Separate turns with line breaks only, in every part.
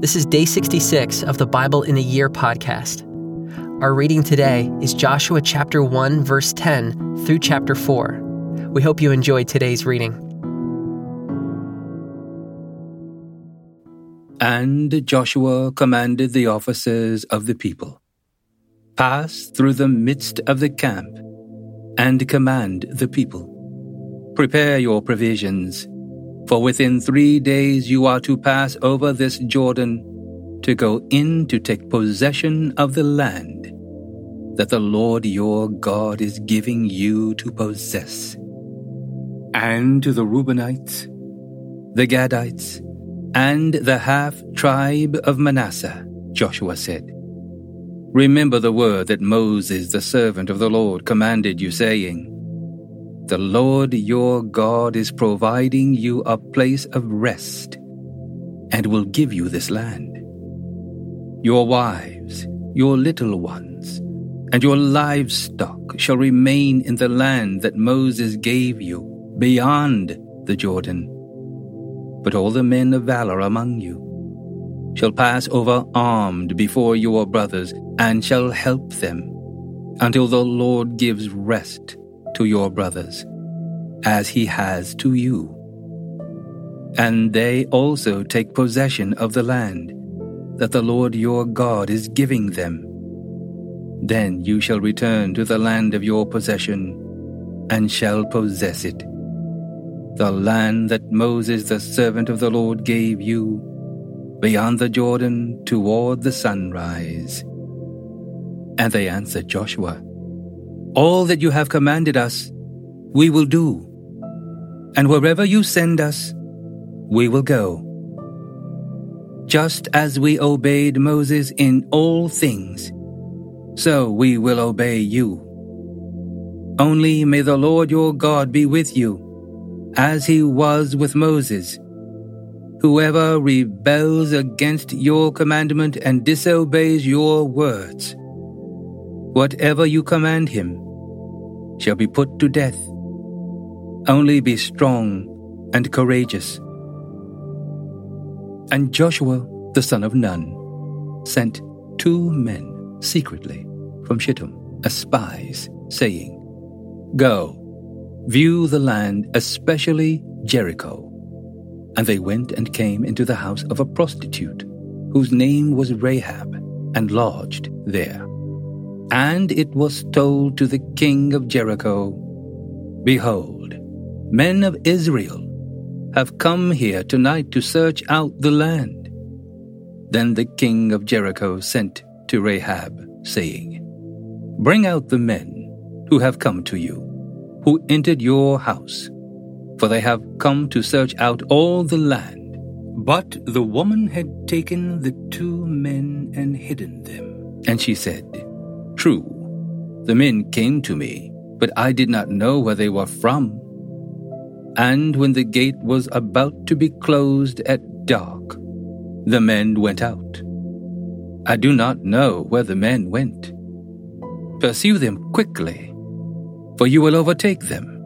This is day 66 of the Bible in a Year podcast. Our reading today is Joshua chapter 1, verse 10 through chapter 4. We hope you enjoyed today's reading.
And Joshua commanded the officers of the people Pass through the midst of the camp and command the people. Prepare your provisions for within three days you are to pass over this Jordan to go in to take possession of the land that the Lord your God is giving you to possess. And to the Reubenites, the Gadites, and the half tribe of Manasseh, Joshua said, Remember the word that Moses, the servant of the Lord, commanded you, saying, the Lord your God is providing you a place of rest and will give you this land. Your wives, your little ones, and your livestock shall remain in the land that Moses gave you beyond the Jordan. But all the men of valor among you shall pass over armed before your brothers and shall help them until the Lord gives rest to your brothers, as he has to you. And they also take possession of the land that the Lord your God is giving them. Then you shall return to the land of your possession and shall possess it. The land that Moses the servant of the Lord gave you beyond the Jordan toward the sunrise. And they answered Joshua, all that you have commanded us, we will do. And wherever you send us, we will go. Just as we obeyed Moses in all things, so we will obey you. Only may the Lord your God be with you, as he was with Moses. Whoever rebels against your commandment and disobeys your words, whatever you command him, shall be put to death. Only be strong and courageous. And Joshua the son of Nun sent two men secretly from Shittim as spies, saying, Go, view the land, especially Jericho. And they went and came into the house of a prostitute, whose name was Rahab, and lodged there. And it was told to the king of Jericho, Behold, men of Israel have come here tonight to search out the land. Then the king of Jericho sent to Rahab, saying, Bring out the men who have come to you, who entered your house, for they have come to search out all the land. But the woman had taken the two men and hidden them. And she said, True, the men came to me, but I did not know where they were from. And when the gate was about to be closed at dark, the men went out. I do not know where the men went. Pursue them quickly, for you will overtake them.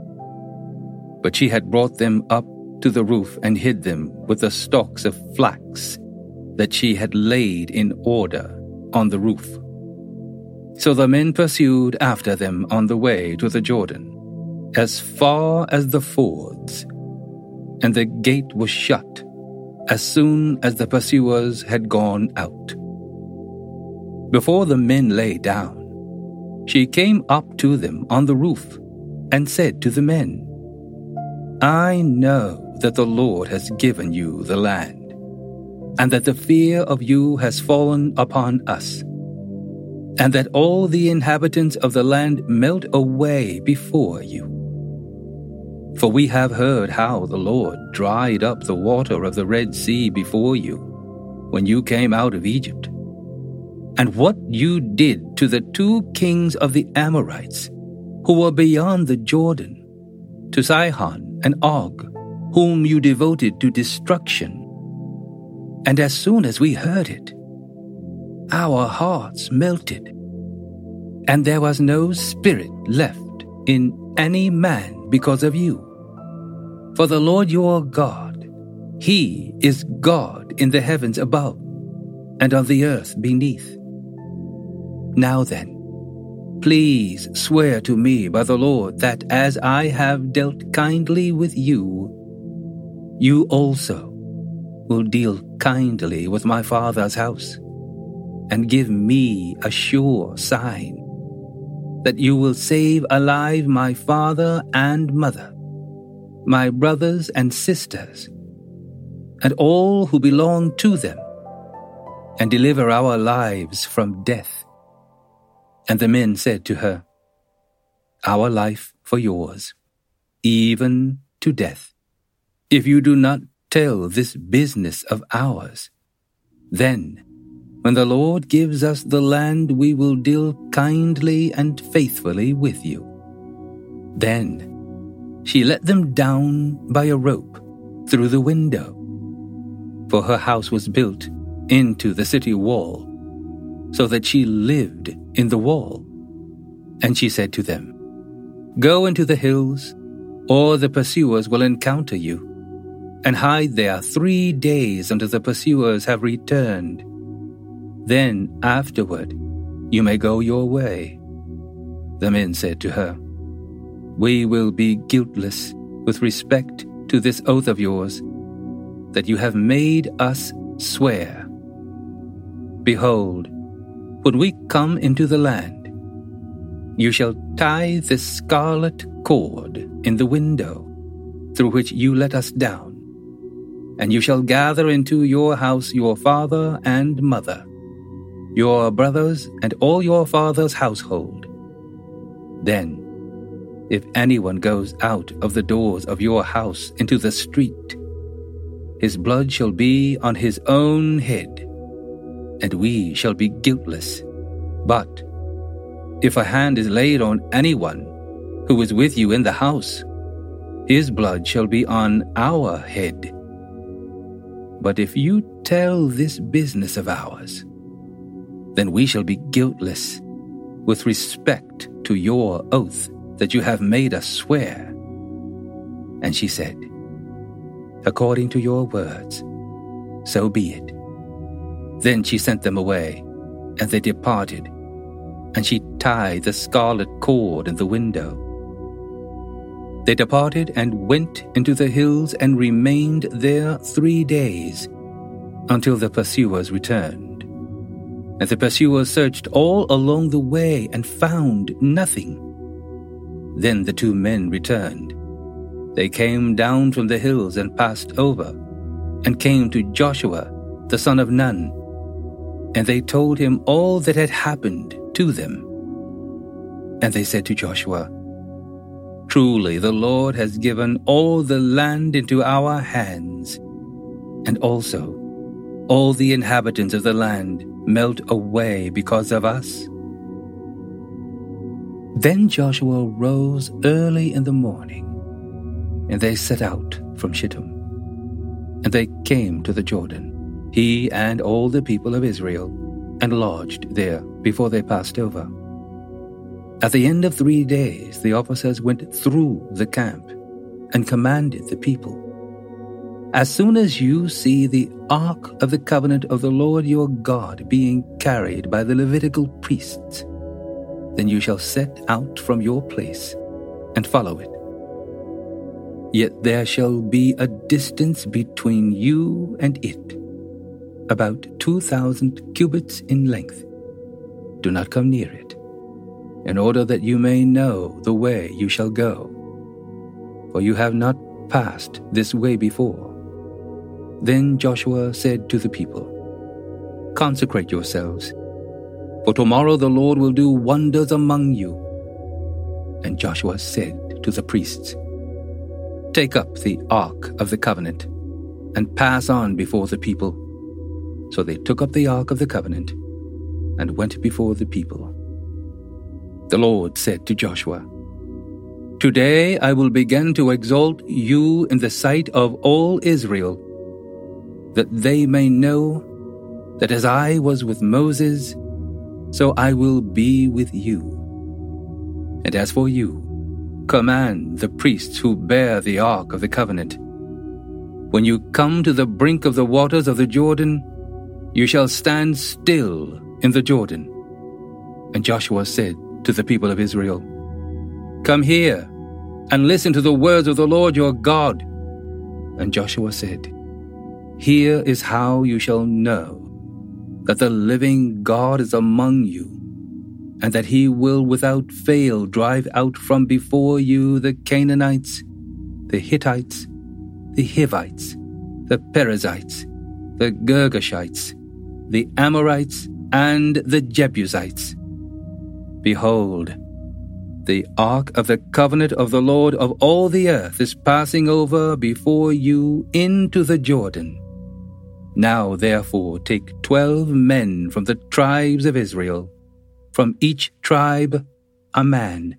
But she had brought them up to the roof and hid them with the stalks of flax that she had laid in order on the roof. So the men pursued after them on the way to the Jordan, as far as the fords, and the gate was shut as soon as the pursuers had gone out. Before the men lay down, she came up to them on the roof and said to the men, I know that the Lord has given you the land, and that the fear of you has fallen upon us and that all the inhabitants of the land melt away before you. For we have heard how the Lord dried up the water of the Red Sea before you when you came out of Egypt, and what you did to the two kings of the Amorites who were beyond the Jordan, to Sihon and Og, whom you devoted to destruction. And as soon as we heard it, our hearts melted, and there was no spirit left in any man because of you. For the Lord your God, He is God in the heavens above and on the earth beneath. Now then, please swear to me by the Lord that as I have dealt kindly with you, you also will deal kindly with my father's house, and give me a sure sign that you will save alive my father and mother, my brothers and sisters, and all who belong to them, and deliver our lives from death. And the men said to her, Our life for yours, even to death. If you do not tell this business of ours, then when the Lord gives us the land, we will deal kindly and faithfully with you. Then she let them down by a rope through the window, for her house was built into the city wall, so that she lived in the wall. And she said to them, Go into the hills, or the pursuers will encounter you, and hide there three days until the pursuers have returned then afterward you may go your way. The men said to her, We will be guiltless with respect to this oath of yours that you have made us swear. Behold, when we come into the land, you shall tie this scarlet cord in the window through which you let us down, and you shall gather into your house your father and mother your brothers, and all your father's household. Then, if anyone goes out of the doors of your house into the street, his blood shall be on his own head, and we shall be guiltless. But if a hand is laid on anyone who is with you in the house, his blood shall be on our head. But if you tell this business of ours, then we shall be guiltless with respect to your oath that you have made us swear. And she said, According to your words, so be it. Then she sent them away, and they departed, and she tied the scarlet cord in the window. They departed and went into the hills and remained there three days until the pursuers returned. And the pursuers searched all along the way and found nothing. Then the two men returned. They came down from the hills and passed over, and came to Joshua, the son of Nun. And they told him all that had happened to them. And they said to Joshua, Truly the Lord has given all the land into our hands, and also all the inhabitants of the land melt away because of us? Then Joshua rose early in the morning, and they set out from Shittim. And they came to the Jordan, he and all the people of Israel, and lodged there before they passed over. At the end of three days, the officers went through the camp and commanded the people as soon as you see the Ark of the Covenant of the Lord your God being carried by the Levitical priests, then you shall set out from your place and follow it. Yet there shall be a distance between you and it, about two thousand cubits in length. Do not come near it, in order that you may know the way you shall go, for you have not passed this way before. Then Joshua said to the people, Consecrate yourselves, for tomorrow the Lord will do wonders among you. And Joshua said to the priests, Take up the ark of the covenant and pass on before the people. So they took up the ark of the covenant and went before the people. The Lord said to Joshua, Today I will begin to exalt you in the sight of all Israel that they may know that as I was with Moses, so I will be with you. And as for you, command the priests who bear the ark of the covenant. When you come to the brink of the waters of the Jordan, you shall stand still in the Jordan. And Joshua said to the people of Israel, Come here and listen to the words of the Lord your God. And Joshua said, Here is how you shall know that the living God is among you, and that he will without fail drive out from before you the Canaanites, the Hittites, the Hivites, the Perizzites, the Girgashites, the Amorites, and the Jebusites. Behold, the ark of the covenant of the Lord of all the earth is passing over before you into the Jordan. Now therefore take twelve men from the tribes of Israel, from each tribe a man.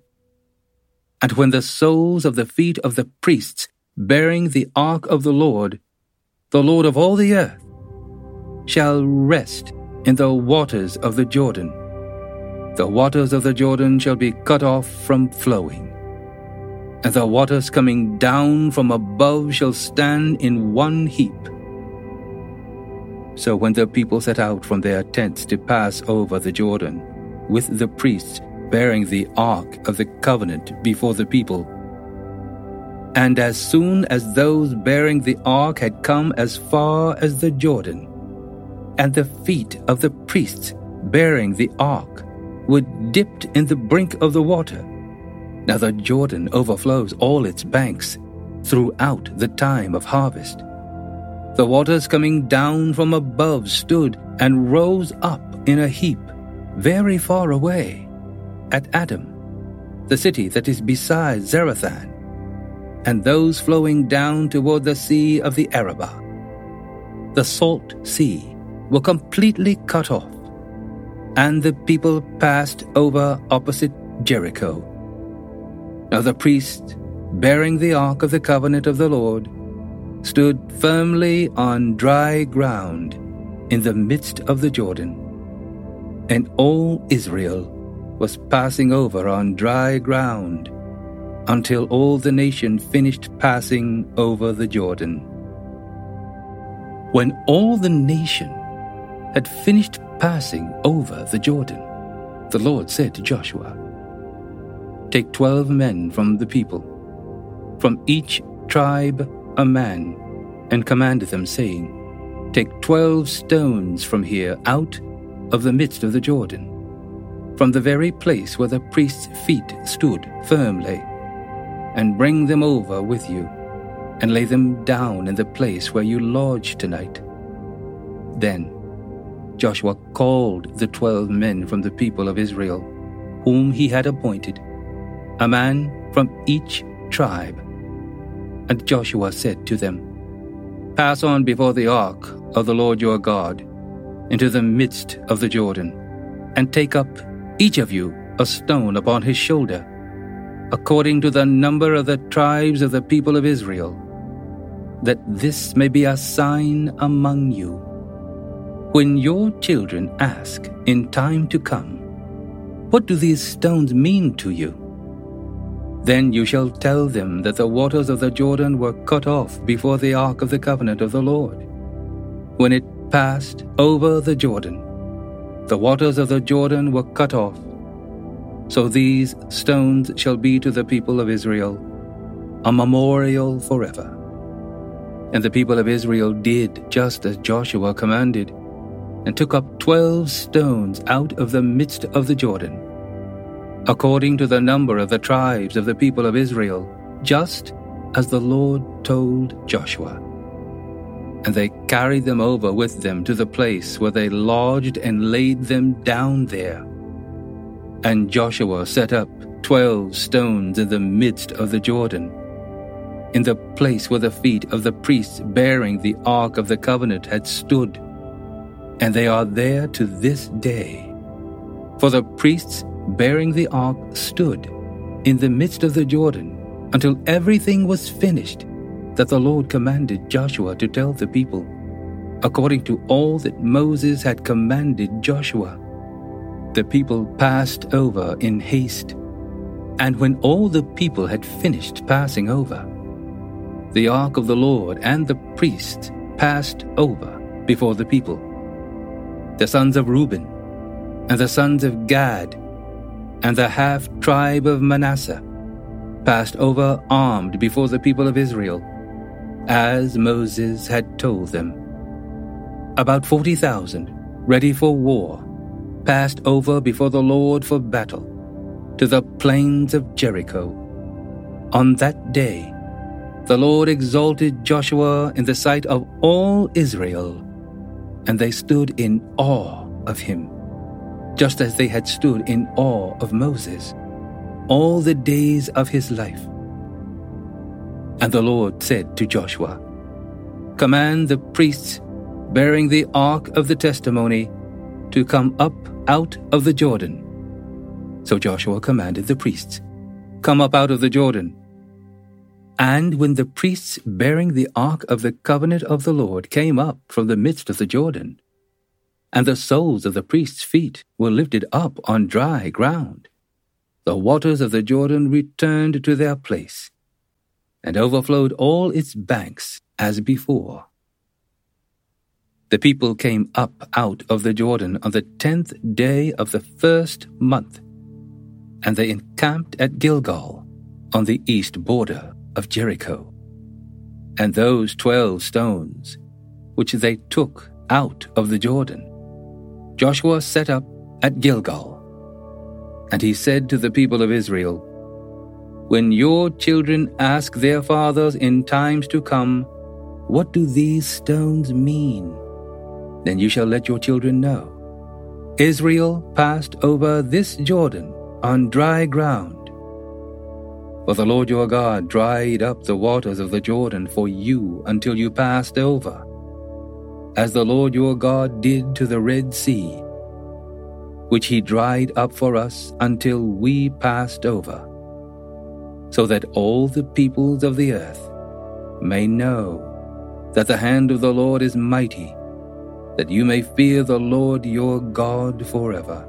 And when the soles of the feet of the priests bearing the ark of the Lord, the Lord of all the earth, shall rest in the waters of the Jordan, the waters of the Jordan shall be cut off from flowing, and the waters coming down from above shall stand in one heap so when the people set out from their tents to pass over the Jordan, with the priests bearing the ark of the covenant before the people, and as soon as those bearing the ark had come as far as the Jordan, and the feet of the priests bearing the ark were dipped in the brink of the water, now the Jordan overflows all its banks throughout the time of harvest. The waters coming down from above stood and rose up in a heap very far away at Adam, the city that is beside Zarethan, and those flowing down toward the sea of the Arabah. The salt sea were completely cut off, and the people passed over opposite Jericho. Now the priest, bearing the ark of the covenant of the Lord, stood firmly on dry ground in the midst of the Jordan, and all Israel was passing over on dry ground until all the nation finished passing over the Jordan. When all the nation had finished passing over the Jordan, the Lord said to Joshua, Take twelve men from the people, from each tribe a man, and commanded them, saying, Take twelve stones from here out of the midst of the Jordan, from the very place where the priest's feet stood firmly, and bring them over with you, and lay them down in the place where you lodge tonight. Then Joshua called the twelve men from the people of Israel, whom he had appointed, a man from each tribe and Joshua said to them, Pass on before the ark of the Lord your God into the midst of the Jordan, and take up each of you a stone upon his shoulder, according to the number of the tribes of the people of Israel, that this may be a sign among you. When your children ask in time to come, What do these stones mean to you? Then you shall tell them that the waters of the Jordan were cut off before the ark of the covenant of the Lord. When it passed over the Jordan, the waters of the Jordan were cut off. So these stones shall be to the people of Israel a memorial forever. And the people of Israel did just as Joshua commanded, and took up twelve stones out of the midst of the Jordan according to the number of the tribes of the people of Israel, just as the Lord told Joshua. And they carried them over with them to the place where they lodged and laid them down there. And Joshua set up twelve stones in the midst of the Jordan, in the place where the feet of the priests bearing the ark of the covenant had stood. And they are there to this day. For the priests bearing the ark, stood in the midst of the Jordan until everything was finished that the Lord commanded Joshua to tell the people, according to all that Moses had commanded Joshua. The people passed over in haste, and when all the people had finished passing over, the ark of the Lord and the priests passed over before the people. the sons of Reuben, and the sons of Gad, and the half tribe of Manasseh, passed over armed before the people of Israel, as Moses had told them. About forty thousand, ready for war, passed over before the Lord for battle, to the plains of Jericho. On that day, the Lord exalted Joshua in the sight of all Israel, and they stood in awe of him, just as they had stood in awe of Moses all the days of his life. And the Lord said to Joshua, Command the priests bearing the ark of the testimony to come up out of the Jordan. So Joshua commanded the priests, Come up out of the Jordan. And when the priests bearing the ark of the covenant of the Lord came up from the midst of the Jordan, and the soles of the priests' feet were lifted up on dry ground, the waters of the Jordan returned to their place, and overflowed all its banks as before. The people came up out of the Jordan on the tenth day of the first month, and they encamped at Gilgal on the east border of Jericho. And those twelve stones, which they took out of the Jordan, Joshua set up at Gilgal. And he said to the people of Israel, When your children ask their fathers in times to come, What do these stones mean? Then you shall let your children know. Israel passed over this Jordan on dry ground for the Lord your God dried up the waters of the Jordan for you until you passed over, as the Lord your God did to the Red Sea, which he dried up for us until we passed over, so that all the peoples of the earth may know that the hand of the Lord is mighty, that you may fear the Lord your God forever.